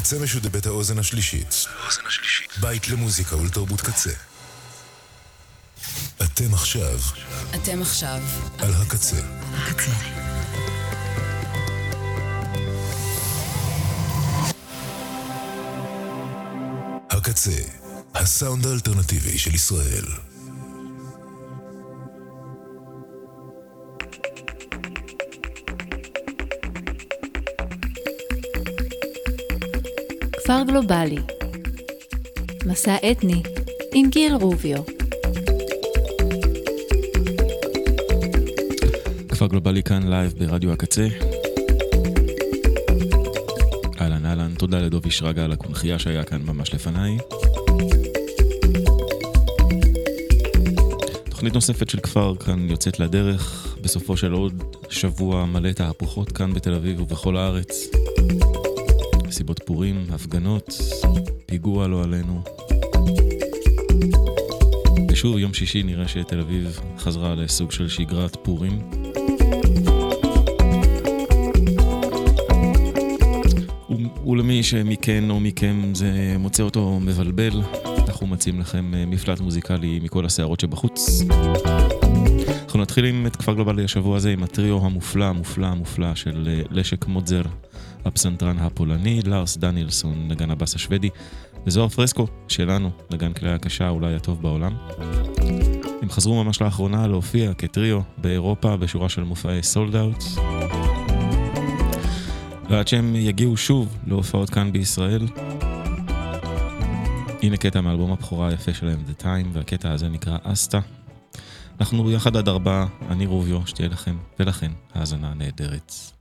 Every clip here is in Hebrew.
הקצה משודבת האוזן השלישית. בית למוזיקה ולתרבות קצה. אתם עכשיו אתם עכשיו על הקצה. הקצה. הקצה, הסאונד האלטרנטיבי של ישראל. כפר גלובלי מסע אתני עם גיל רוביו כפר גלובלי כאן live ברדיו הקצה. אהלן אהלן, תודה לדובי שרגא על הקונכייה שהיה כאן ממש לפניי. תוכנית נוספת של כפר כאן יוצאת לדרך, בסופו של עוד שבוע מלא תהפוכות כאן בתל אביב ובכל הארץ. מסיבות פורים, הפגנות, פיגוע לא עלינו. ושוב, יום שישי נראה שתל אביב חזרה לסוג של שגרת פורים. ולמי שמכן או מכם זה מוצא אותו מבלבל, אנחנו מציעים לכם אה, מפלט מוזיקלי מכל הסערות שבחוץ. אנחנו נתחיל עם את כפר גלובלי השבוע הזה עם הטריו המופלא, המופלא, המופלא של אה, לשק מודזר, הפסנתרן הפולני, לארס דנילסון, נגן הבאס השוודי, וזוהר פרסקו, שלנו, נגן כלי הקשה אולי הטוב בעולם. הם חזרו ממש לאחרונה להופיע כטריו באירופה בשורה של מופעי סולד אאוט. ועד שהם יגיעו שוב להופעות כאן בישראל, הנה קטע מאלבום הבכורה היפה שלהם, The Time, והקטע הזה נקרא אסטה. אנחנו יחד עד ארבעה, אני רוביו, שתהיה לכם ולכן האזנה נהדרת.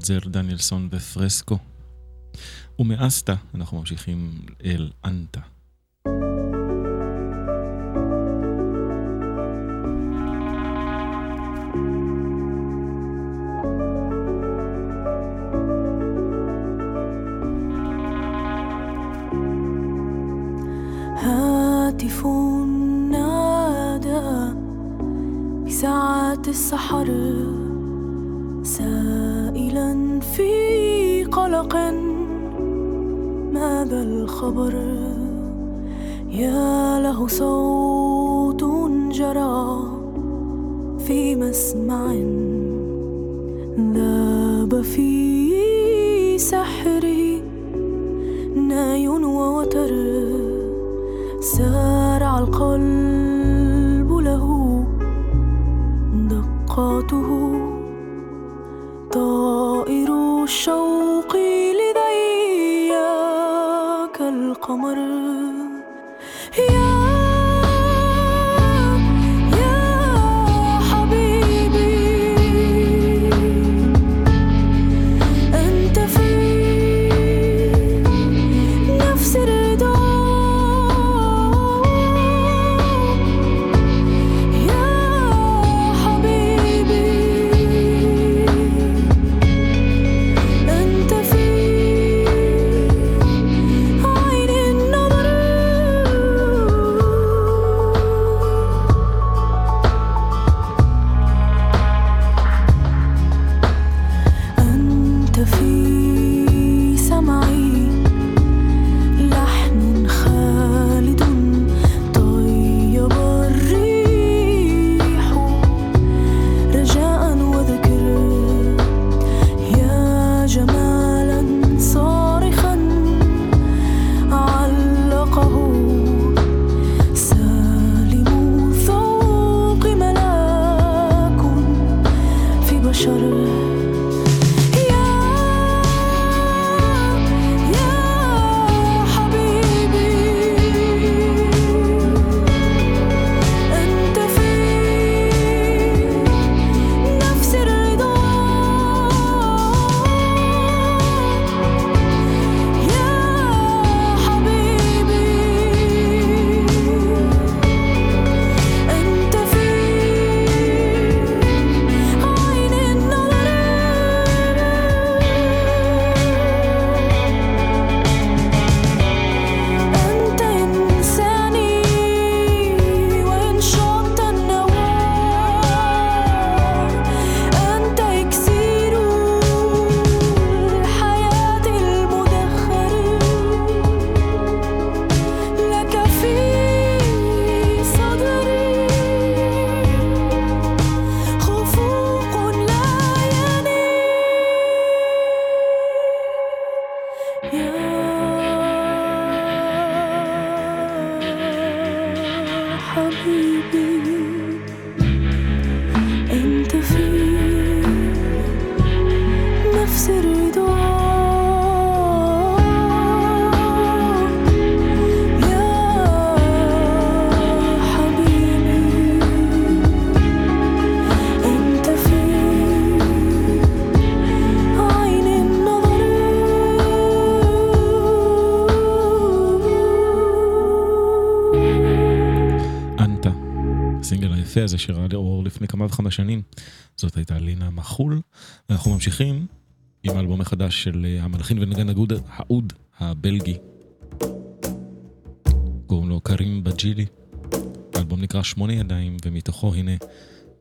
רודזל, דניאלסון ופרסקו. ומאסטה אנחנו ממשיכים אל אנטה. دقاته طائر الشوق שראה לאור לפני כמה וכמה שנים. זאת הייתה לינה מחול. ואנחנו ממשיכים עם האלבום החדש של אה, המלחין ונגן הגוד האוד הבלגי. קוראים לו קרים בג'ילי. האלבום נקרא שמונה ידיים, ומתוכו הנה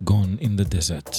Gone in the Desert.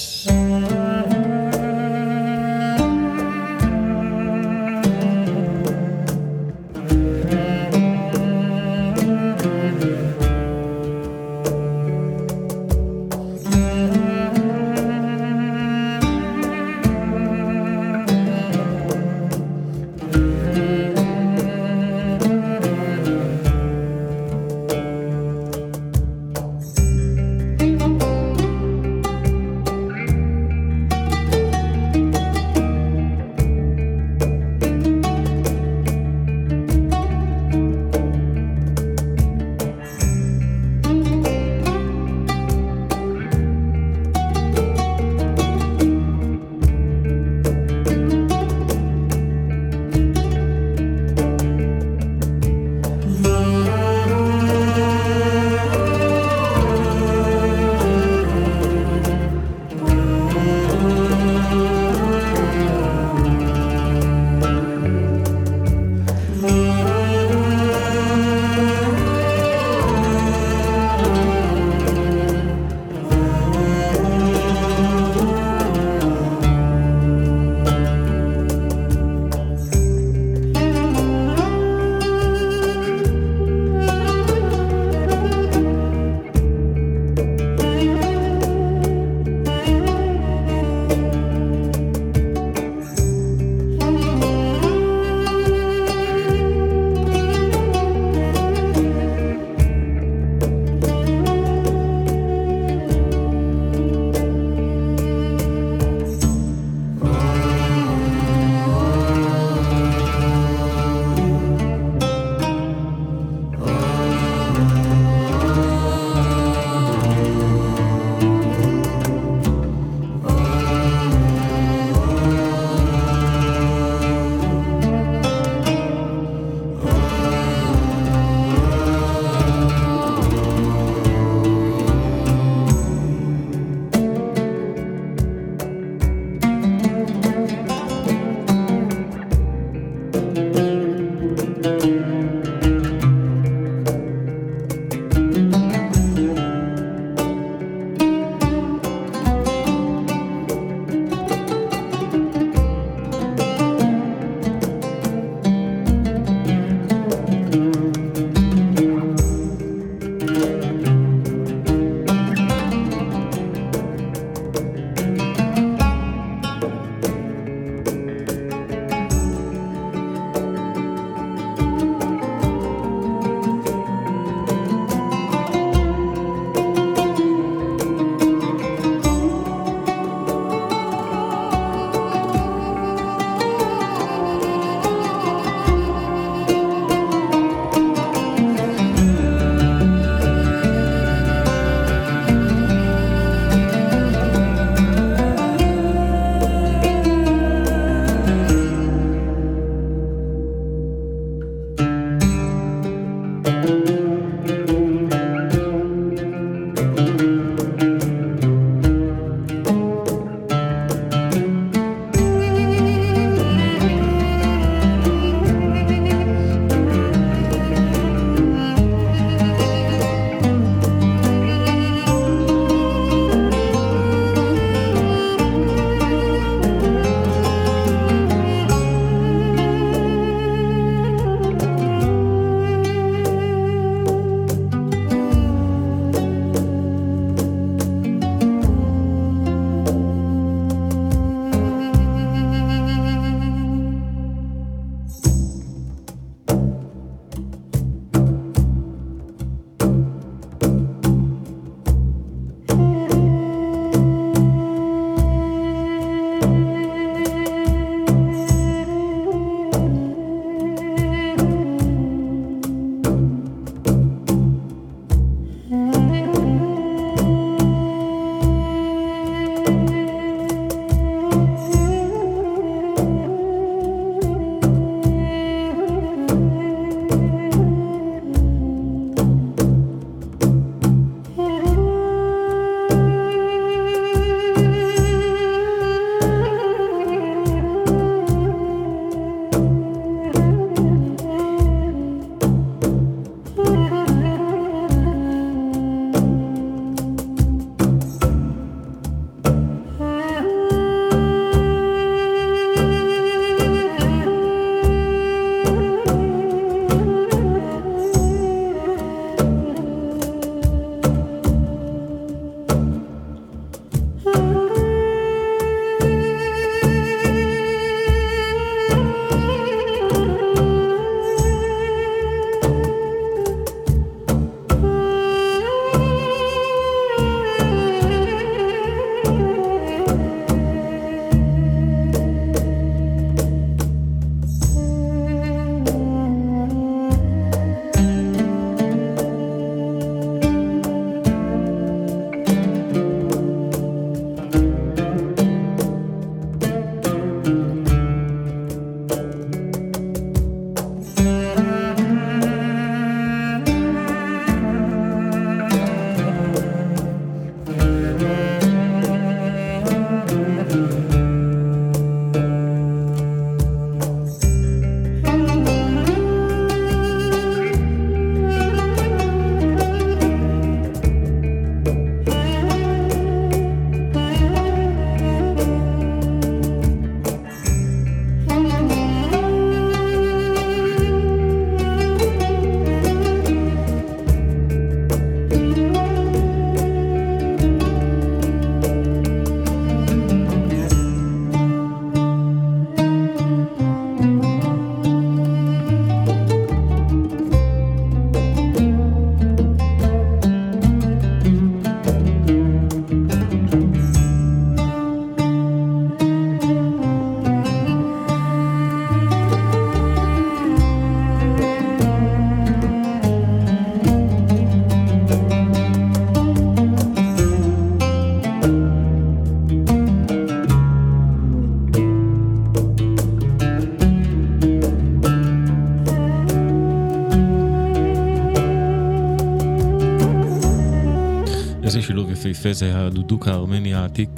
זה הדודוק הארמני העתיק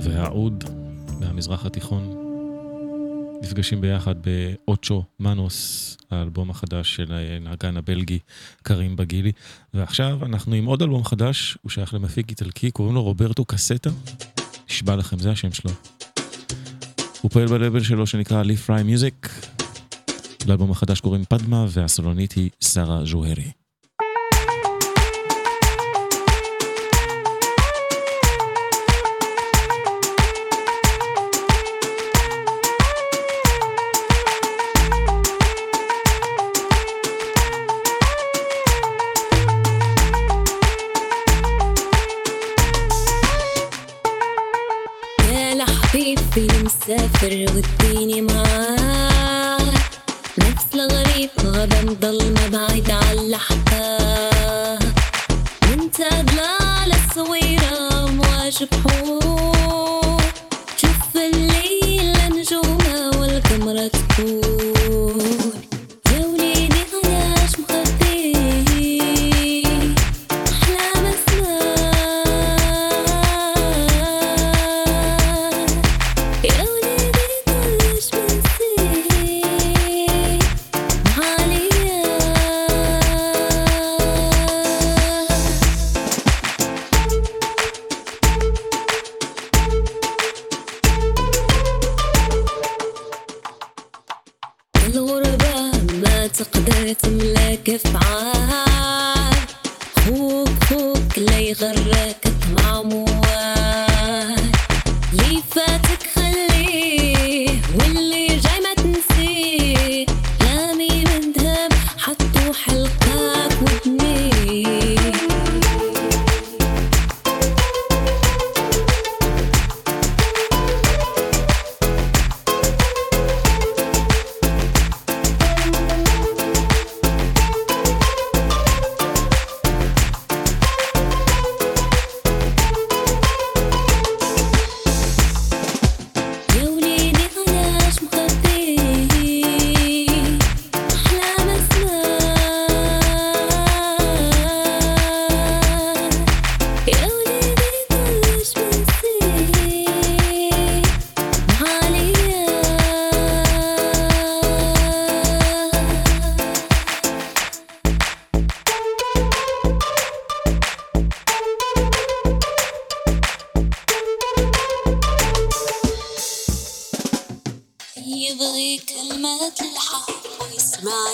והעוד מהמזרח התיכון. נפגשים ביחד באוצ'ו מנוס, האלבום החדש של הנהגן הבלגי קרים בגילי. ועכשיו אנחנו עם עוד אלבום חדש, הוא שייך למפיק איטלקי, קוראים לו רוברטו קסטה. נשבע לכם, זה השם שלו. הוא פועל בלבל שלו שנקרא ליף פריי מיוזיק. לאלבום החדש קוראים פדמה, והסלונית היא שרה ז'והרי. قلبي مسافر وديني معاك نفس لغريب غابة مضلمة بعيد عاللحقة من تادلة على الصويرة مواج بحور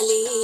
Ali.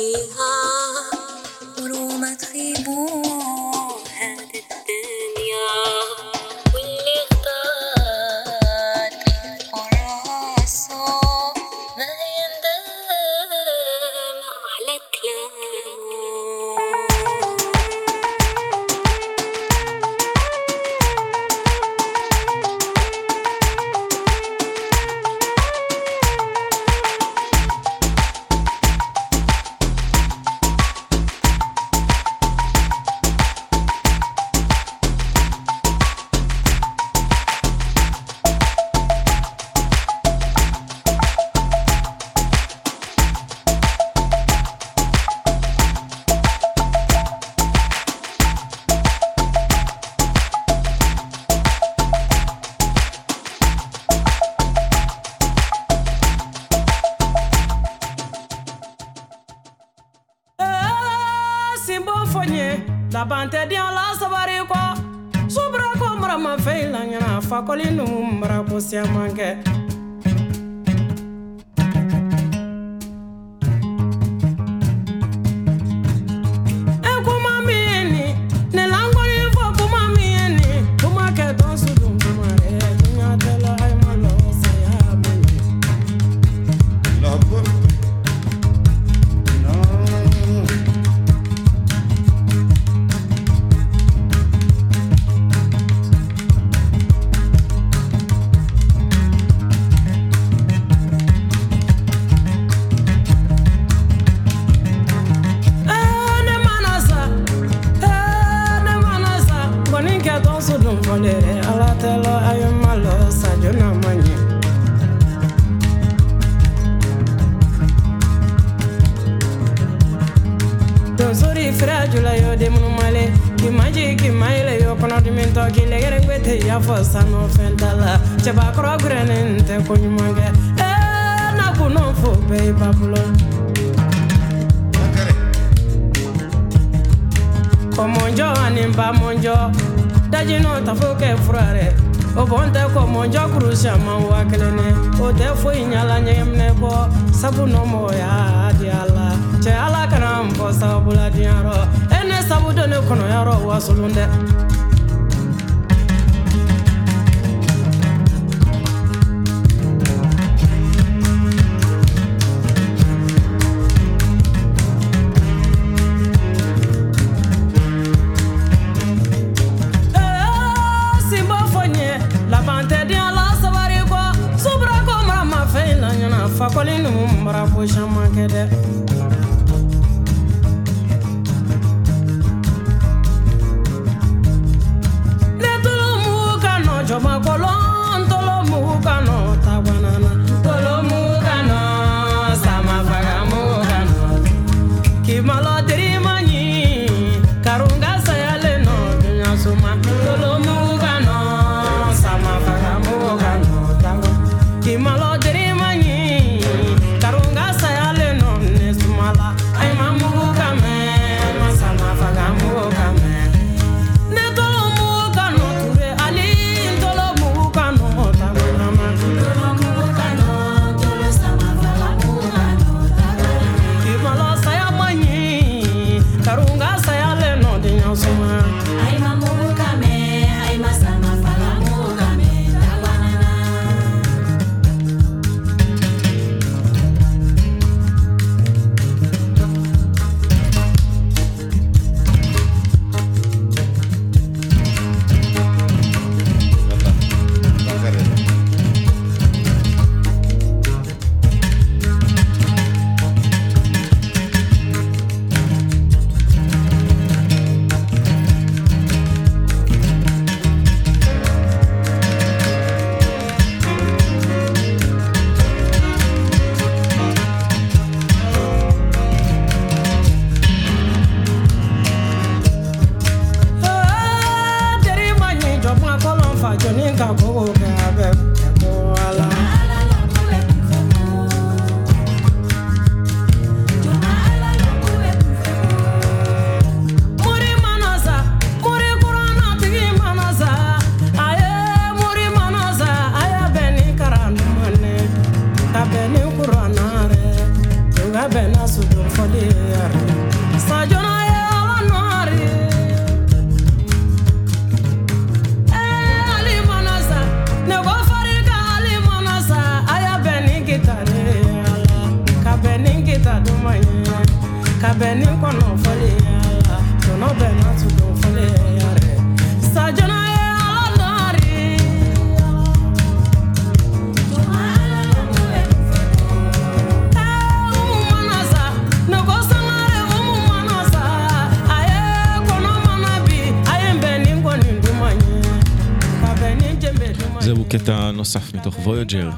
נוסף מתוך Voyageur,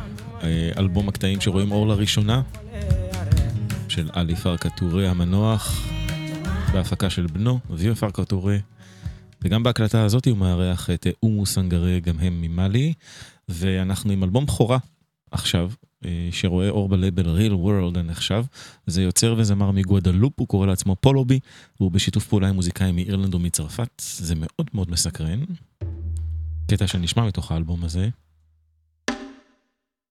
אה, אלבום הקטעים שרואים אור לראשונה, של עלי פרקה טורי המנוח, בהפקה של בנו, ויו פרקה טורי. וגם בהקלטה הזאת הוא מארח את אה, אומו סנגרי, גם הם ממאלי, ואנחנו עם אלבום בכורה עכשיו, אה, שרואה אור בלבל real world הנחשב. זה יוצר וזמר מגואדלופ, הוא קורא לעצמו פולובי, והוא בשיתוף פעולה עם מוזיקאים מאירלנד ומצרפת, זה מאוד מאוד מסקרן. קטע שנשמע מתוך האלבום הזה,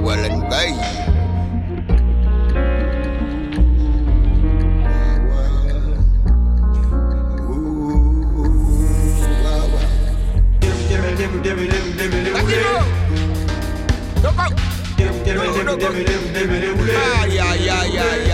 walan bay Ay, ay, ay, ay, ay.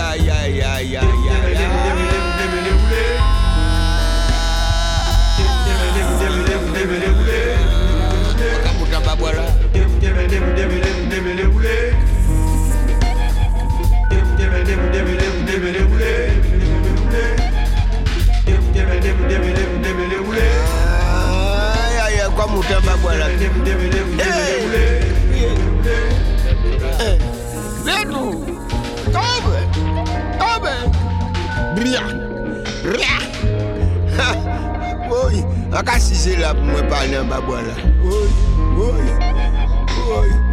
kwa moutan bagwa la. Pi. Letou, tobe, tobe, bria, ria. Oye, akasise la pou mwen panen bagwa la. Oye, oye, oye.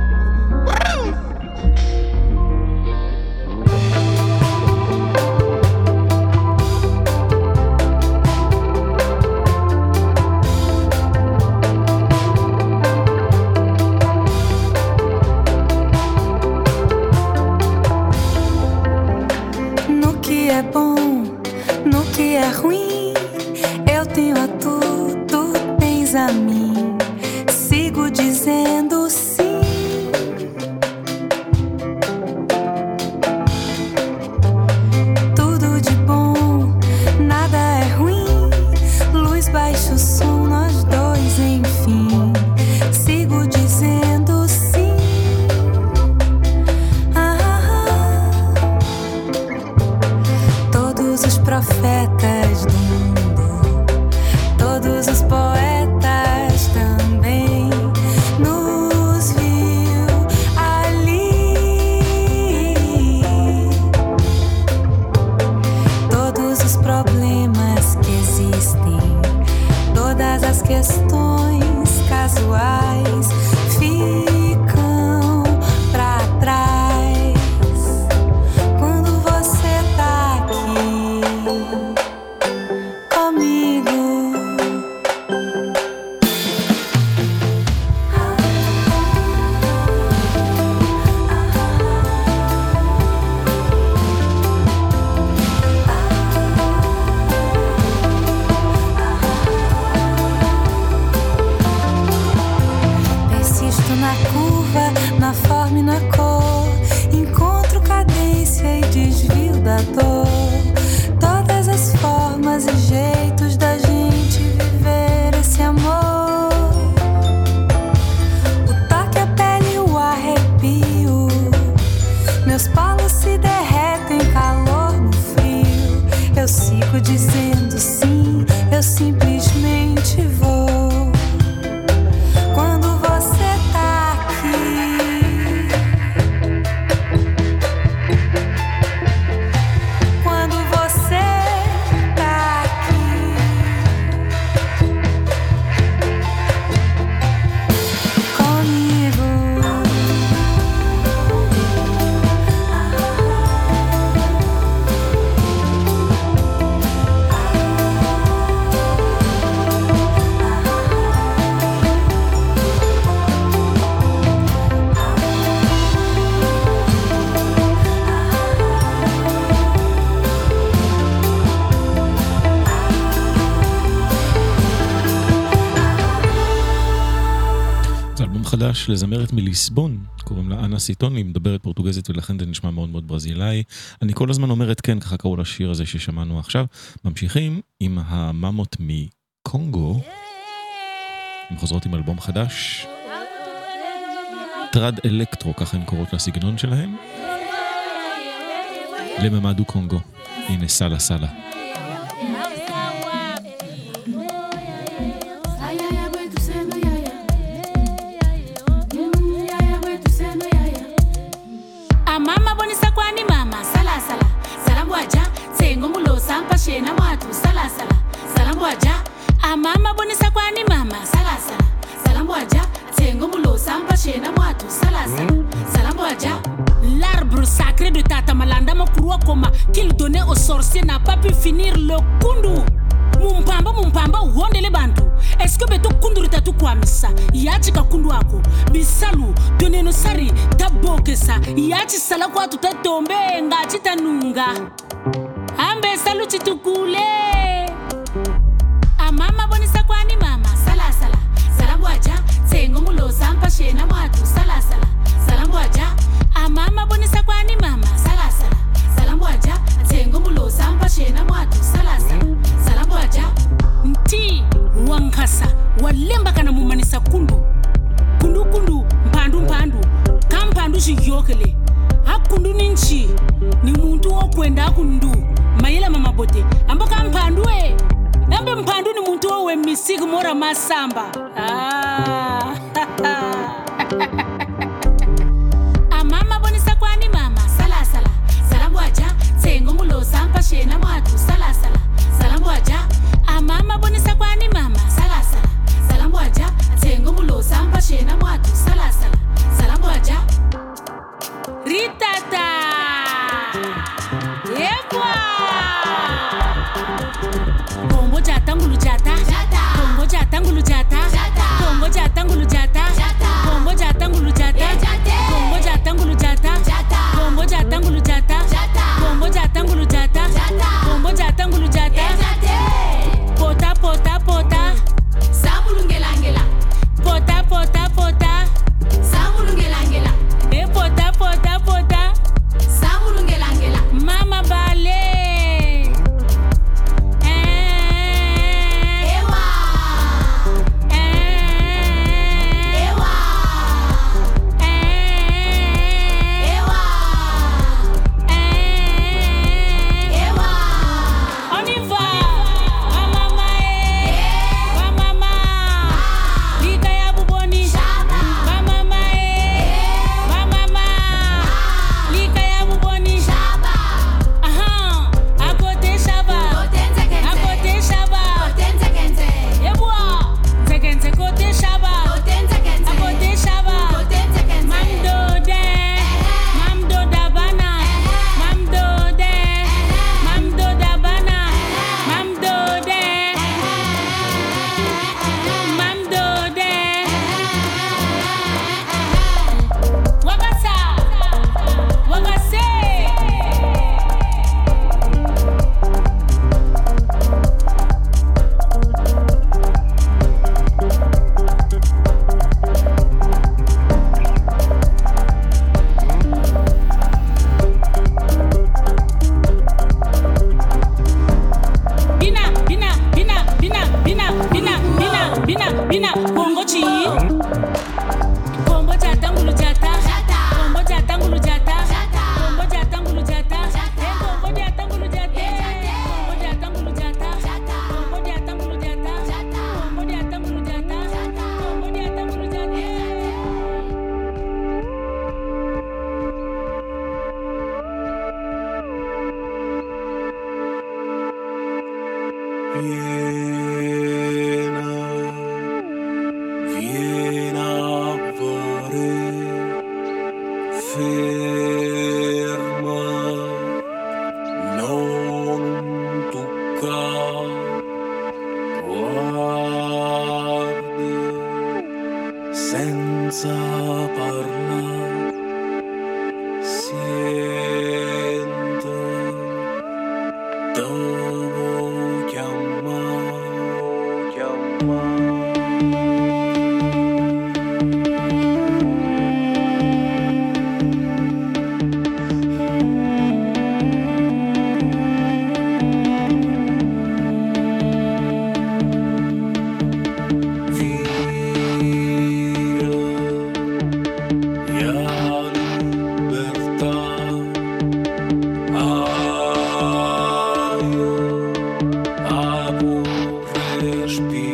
לזמרת מליסבון, קוראים לה אנה סיטון, היא מדברת פורטוגזית ולכן זה נשמע מאוד מאוד ברזילאי. אני כל הזמן אומרת כן, ככה קראו לשיר הזה ששמענו עכשיו. ממשיכים עם הממות מקונגו, הן חוזרות עם אלבום חדש. טרד אלקטרו, ככה הן קוראות לסגנון שלהן. לממדו קונגו. הנה סלה סלה. Tsengo mulosa mpashena mwatu salasala salambwaja amama bonisa kwani mama? Salasala salambwaja tsengo mulosa mpashena mwatu salasala salambwaja L'arbre sacré de Tata Malanda Makurwa Koma qu'il donnait aux sorciers n'a pas pu finir le kundu. mumpamba mumpamba uhondele bantu. Eske beto kunduru tatu kwamisa yachi kakundu ako bisalu toneno sari tabokesa. Yachi sala kwatu tatombe ngachi tanunga ambe saluti tukule. Amama bonisa kwani mama. Salasala salambwaja tsengo mulosa mpashena mwatu. Salasala salambwaja amama bonisa kwani mama. Salasala salambwaja tsengo mulosa mpashena mwatu. Salasala salambwaja nti wankhasa walemba kana mumanisa kundu. Kundukundu mpandu kampandu xiyokele akundu ni ni muntu wokwenda akundu mayela mamabote ambo kamphandu e ambe mphandu ni muntu wowe misiki mora masamba. Ah. respiro.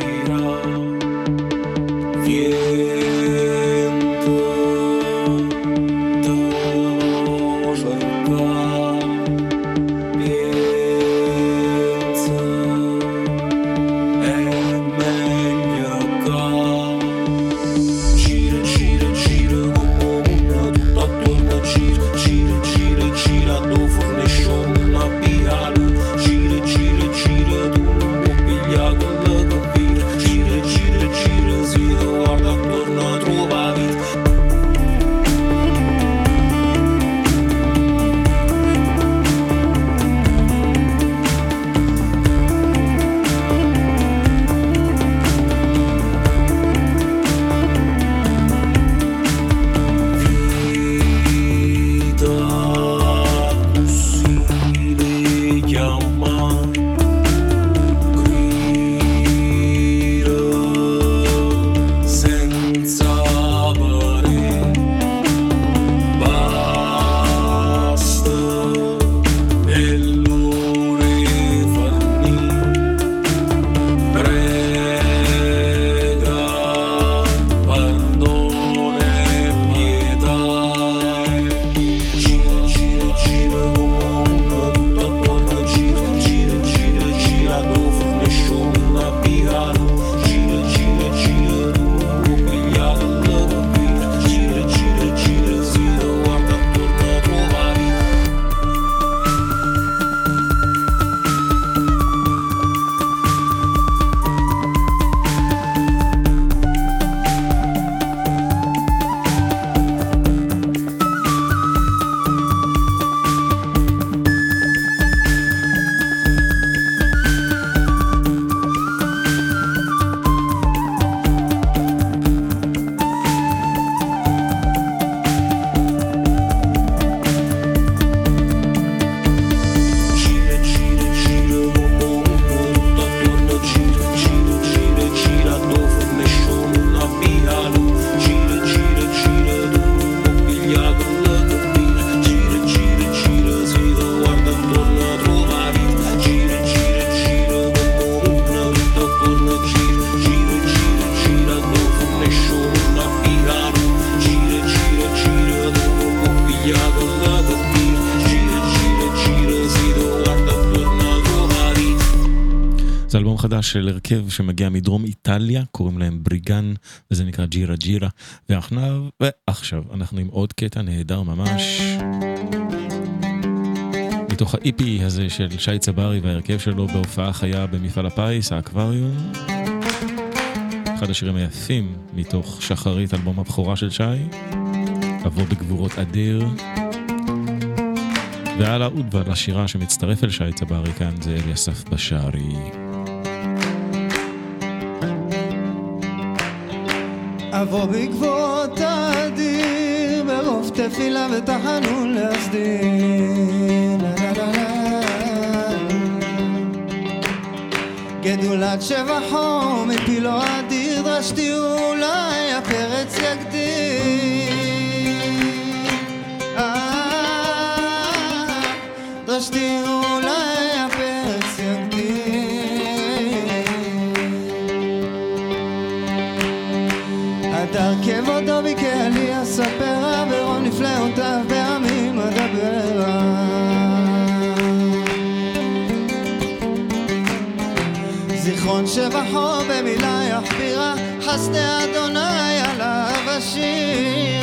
של הרכב שמגיע מדרום איטליה, קוראים להם בריגן, וזה נקרא ג'ירה ג'ירה. ועכשיו, ועכשיו, אנחנו עם עוד קטע נהדר ממש. מתוך האיפי הזה של שי צברי וההרכב שלו בהופעה חיה במפעל הפיס, האקווריום. אחד השירים היפים מתוך שחרית, אלבום הבכורה של שי. אבוא בגבורות אדיר. ועל העוד ועל השירה שמצטרף אל שי צברי כאן זה אליסף בשארי. אבוא בעקבות האדיר ברוב תפילה ותחנון להסדיר. גדולת שבע חום מפילו לא אדיר דרשתי אולי הפרץ יגדיר. אה, אה, אה, דרשתי אולי ארכב אותו בקהלי, אספר עבירון נפלאותיו, בעמים אדבר זיכרון שבחור במילה יחפירה, חסדי אדוני עליו השיר.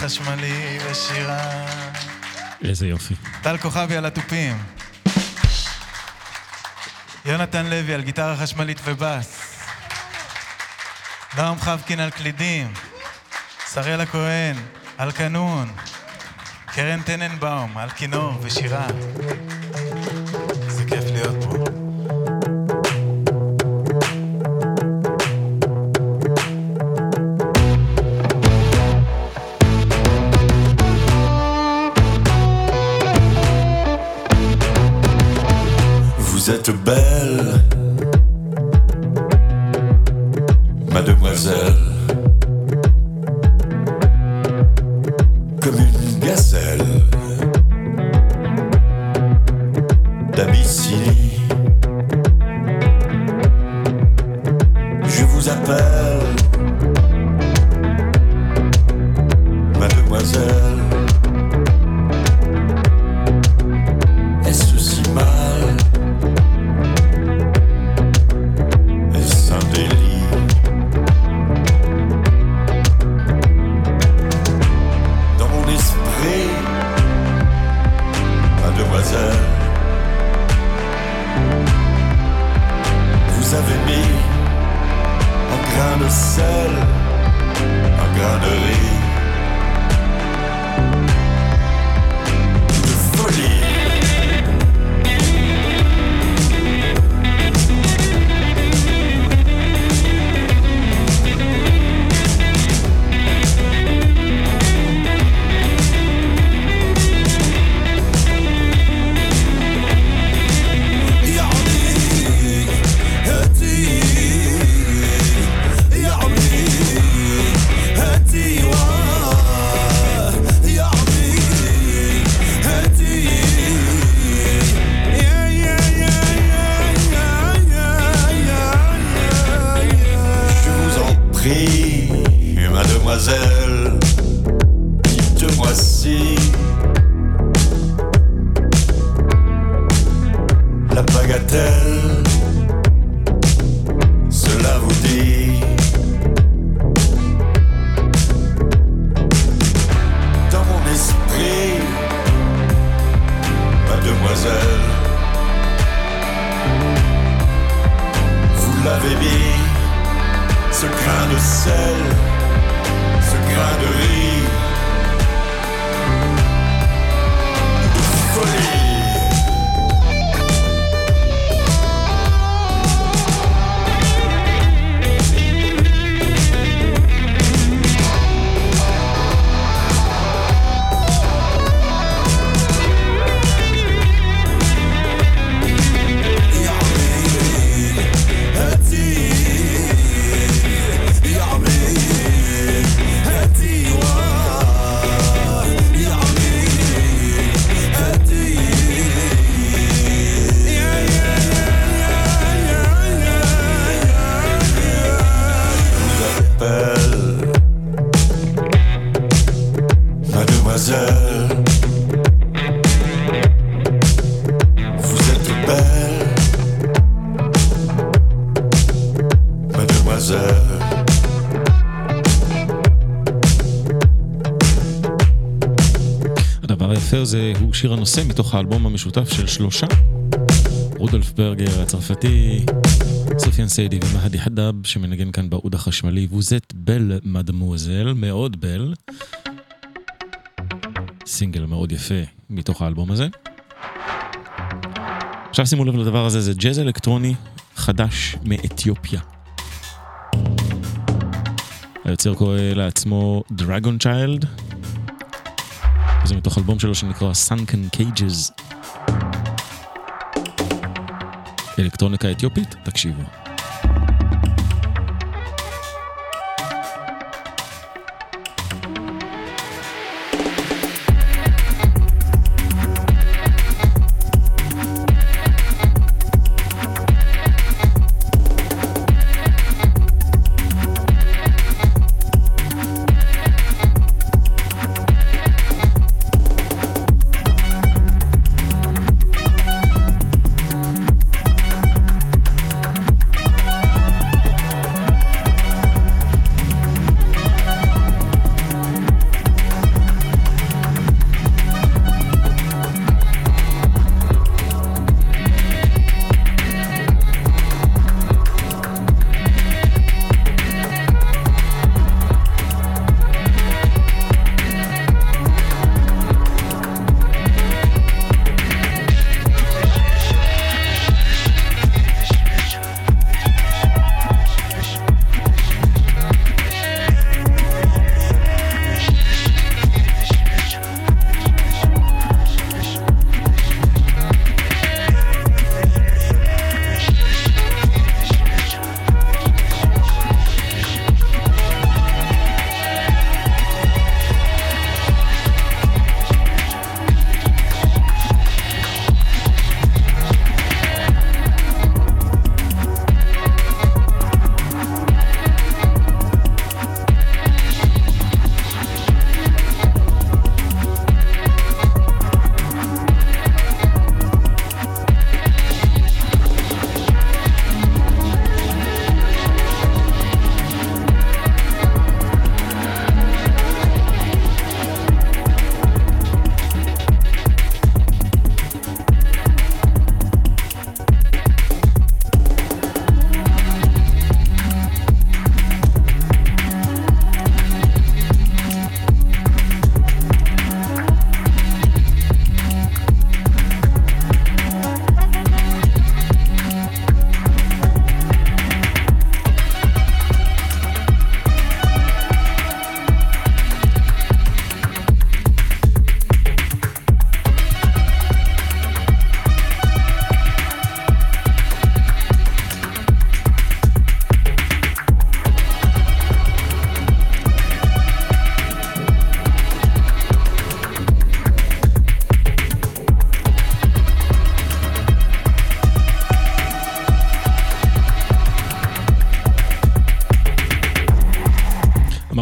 חשמלי ושירה. איזה יופי. טל כוכבי על התופים. יונתן לוי על גיטרה חשמלית ובס. נועם חבקין על קלידים. שריאל הכהן על קנון. קרן טננבאום על כינור ושירה. Belle, mademoiselle, שיר הנושא מתוך האלבום המשותף של שלושה. רודולף ברגר הצרפתי, סופיאן סיידי ומהדי חדאב שמנגן כאן בעוד החשמלי ווזט בל מדמוזל, מאוד בל. סינגל מאוד יפה מתוך האלבום הזה. עכשיו שימו לב לדבר הזה, זה ג'אז אלקטרוני חדש מאתיופיה. היוצר קורא לעצמו דרגון צ'יילד, וזה מתוך אלבום שלו שנקרא Sunken Cages. אלקטרוניקה אתיופית, תקשיבו.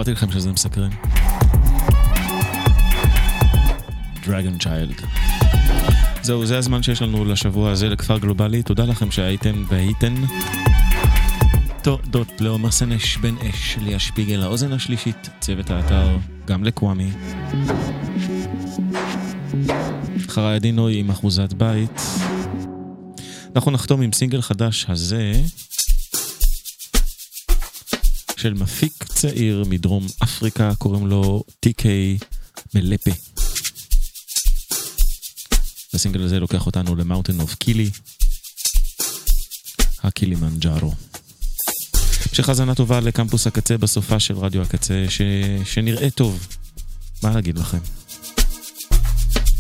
אמרתי לכם שזה מסקרן. דרגון צ'יילד. זהו, זה הזמן שיש לנו לשבוע הזה לכפר גלובלי. תודה לכם שהייתם והייתן. תודות לעומר סנש, בן אש, ליה שפיגל, האוזן השלישית, צוות האתר, גם לקוואמי. חריה דינוי עם אחוזת בית. אנחנו נחתום עם סינגל חדש הזה, של מפיק צעיר מדרום אפריקה, קוראים לו TK מלפה. הסינגל הזה לוקח אותנו ל Mountain of Kili, הקילימנג'ארו. המשך האזנה טובה לקמפוס הקצה בסופה של רדיו הקצה, ש... שנראה טוב. מה להגיד לכם?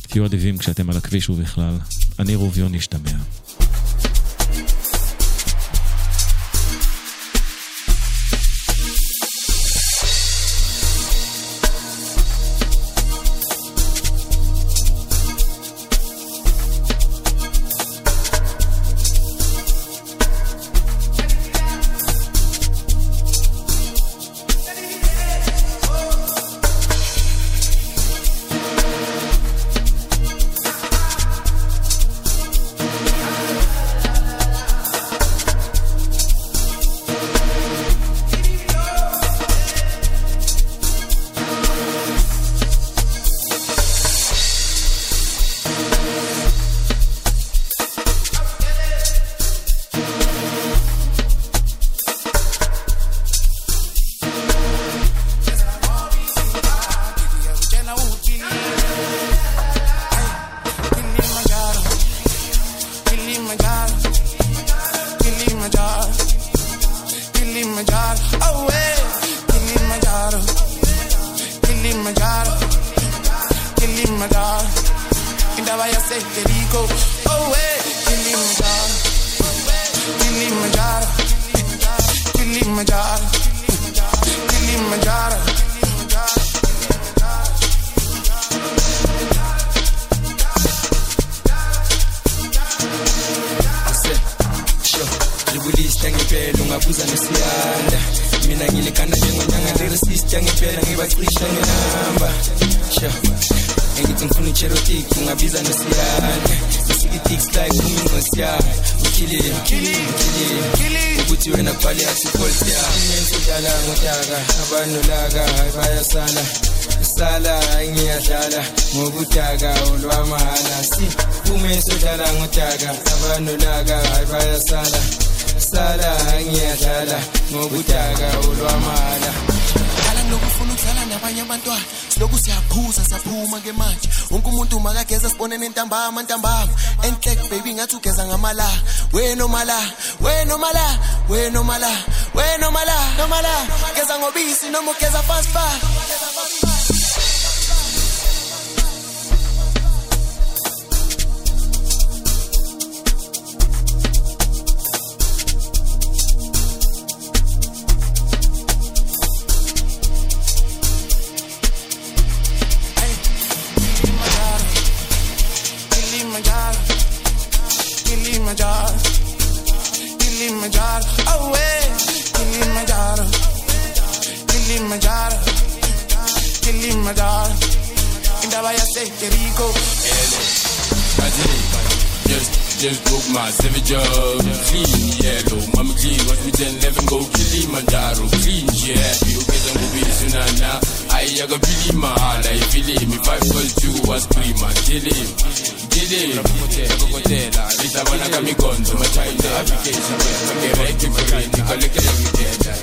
תהיו אדיבים כשאתם על הכביש ובכלל. אני רוביון נשתמע. abantazana siyanda mina ngilekana njengonyanga ndirisisti angiphela ngibacisha ngenamba. Engithi ngifuna icherotik ungabiza nosiyanda isikitixtaiphumi ngosiya ukuthi wena kubhale yasipolsiyasiyala ngotaka abanolaka bayasala. Sala ngiyadlala ngobudaka olwamahala siphume sodlala ngotaka abanolaka bayasala. Sala ngiyadlala ngobudaka olwamahhala Dala nokufuna ukudlala nabanye abantwana. Siloku siyaphuza siyaphuma ke manje wonke umuntu makageza sibone nentambama ntambama. Enhlek baby ngathi ugeza ngamala. Wena mala wena mala wena mala wena mala nomala. Geza ngobisi noma ugeza fast fast rico. I did. Just, just broke my seven job. Clean, yellow, mama clean. Watch me 10, 11, go Kilimanjaro. Clean, yeah. You get on the beat soon and now. I got Billy Mahala, I feel him. If I fall to a screamer, kill him. Kill him. Kokotela, Rita Banaka my child, i kill me make him for me. Nicolette, let me get that.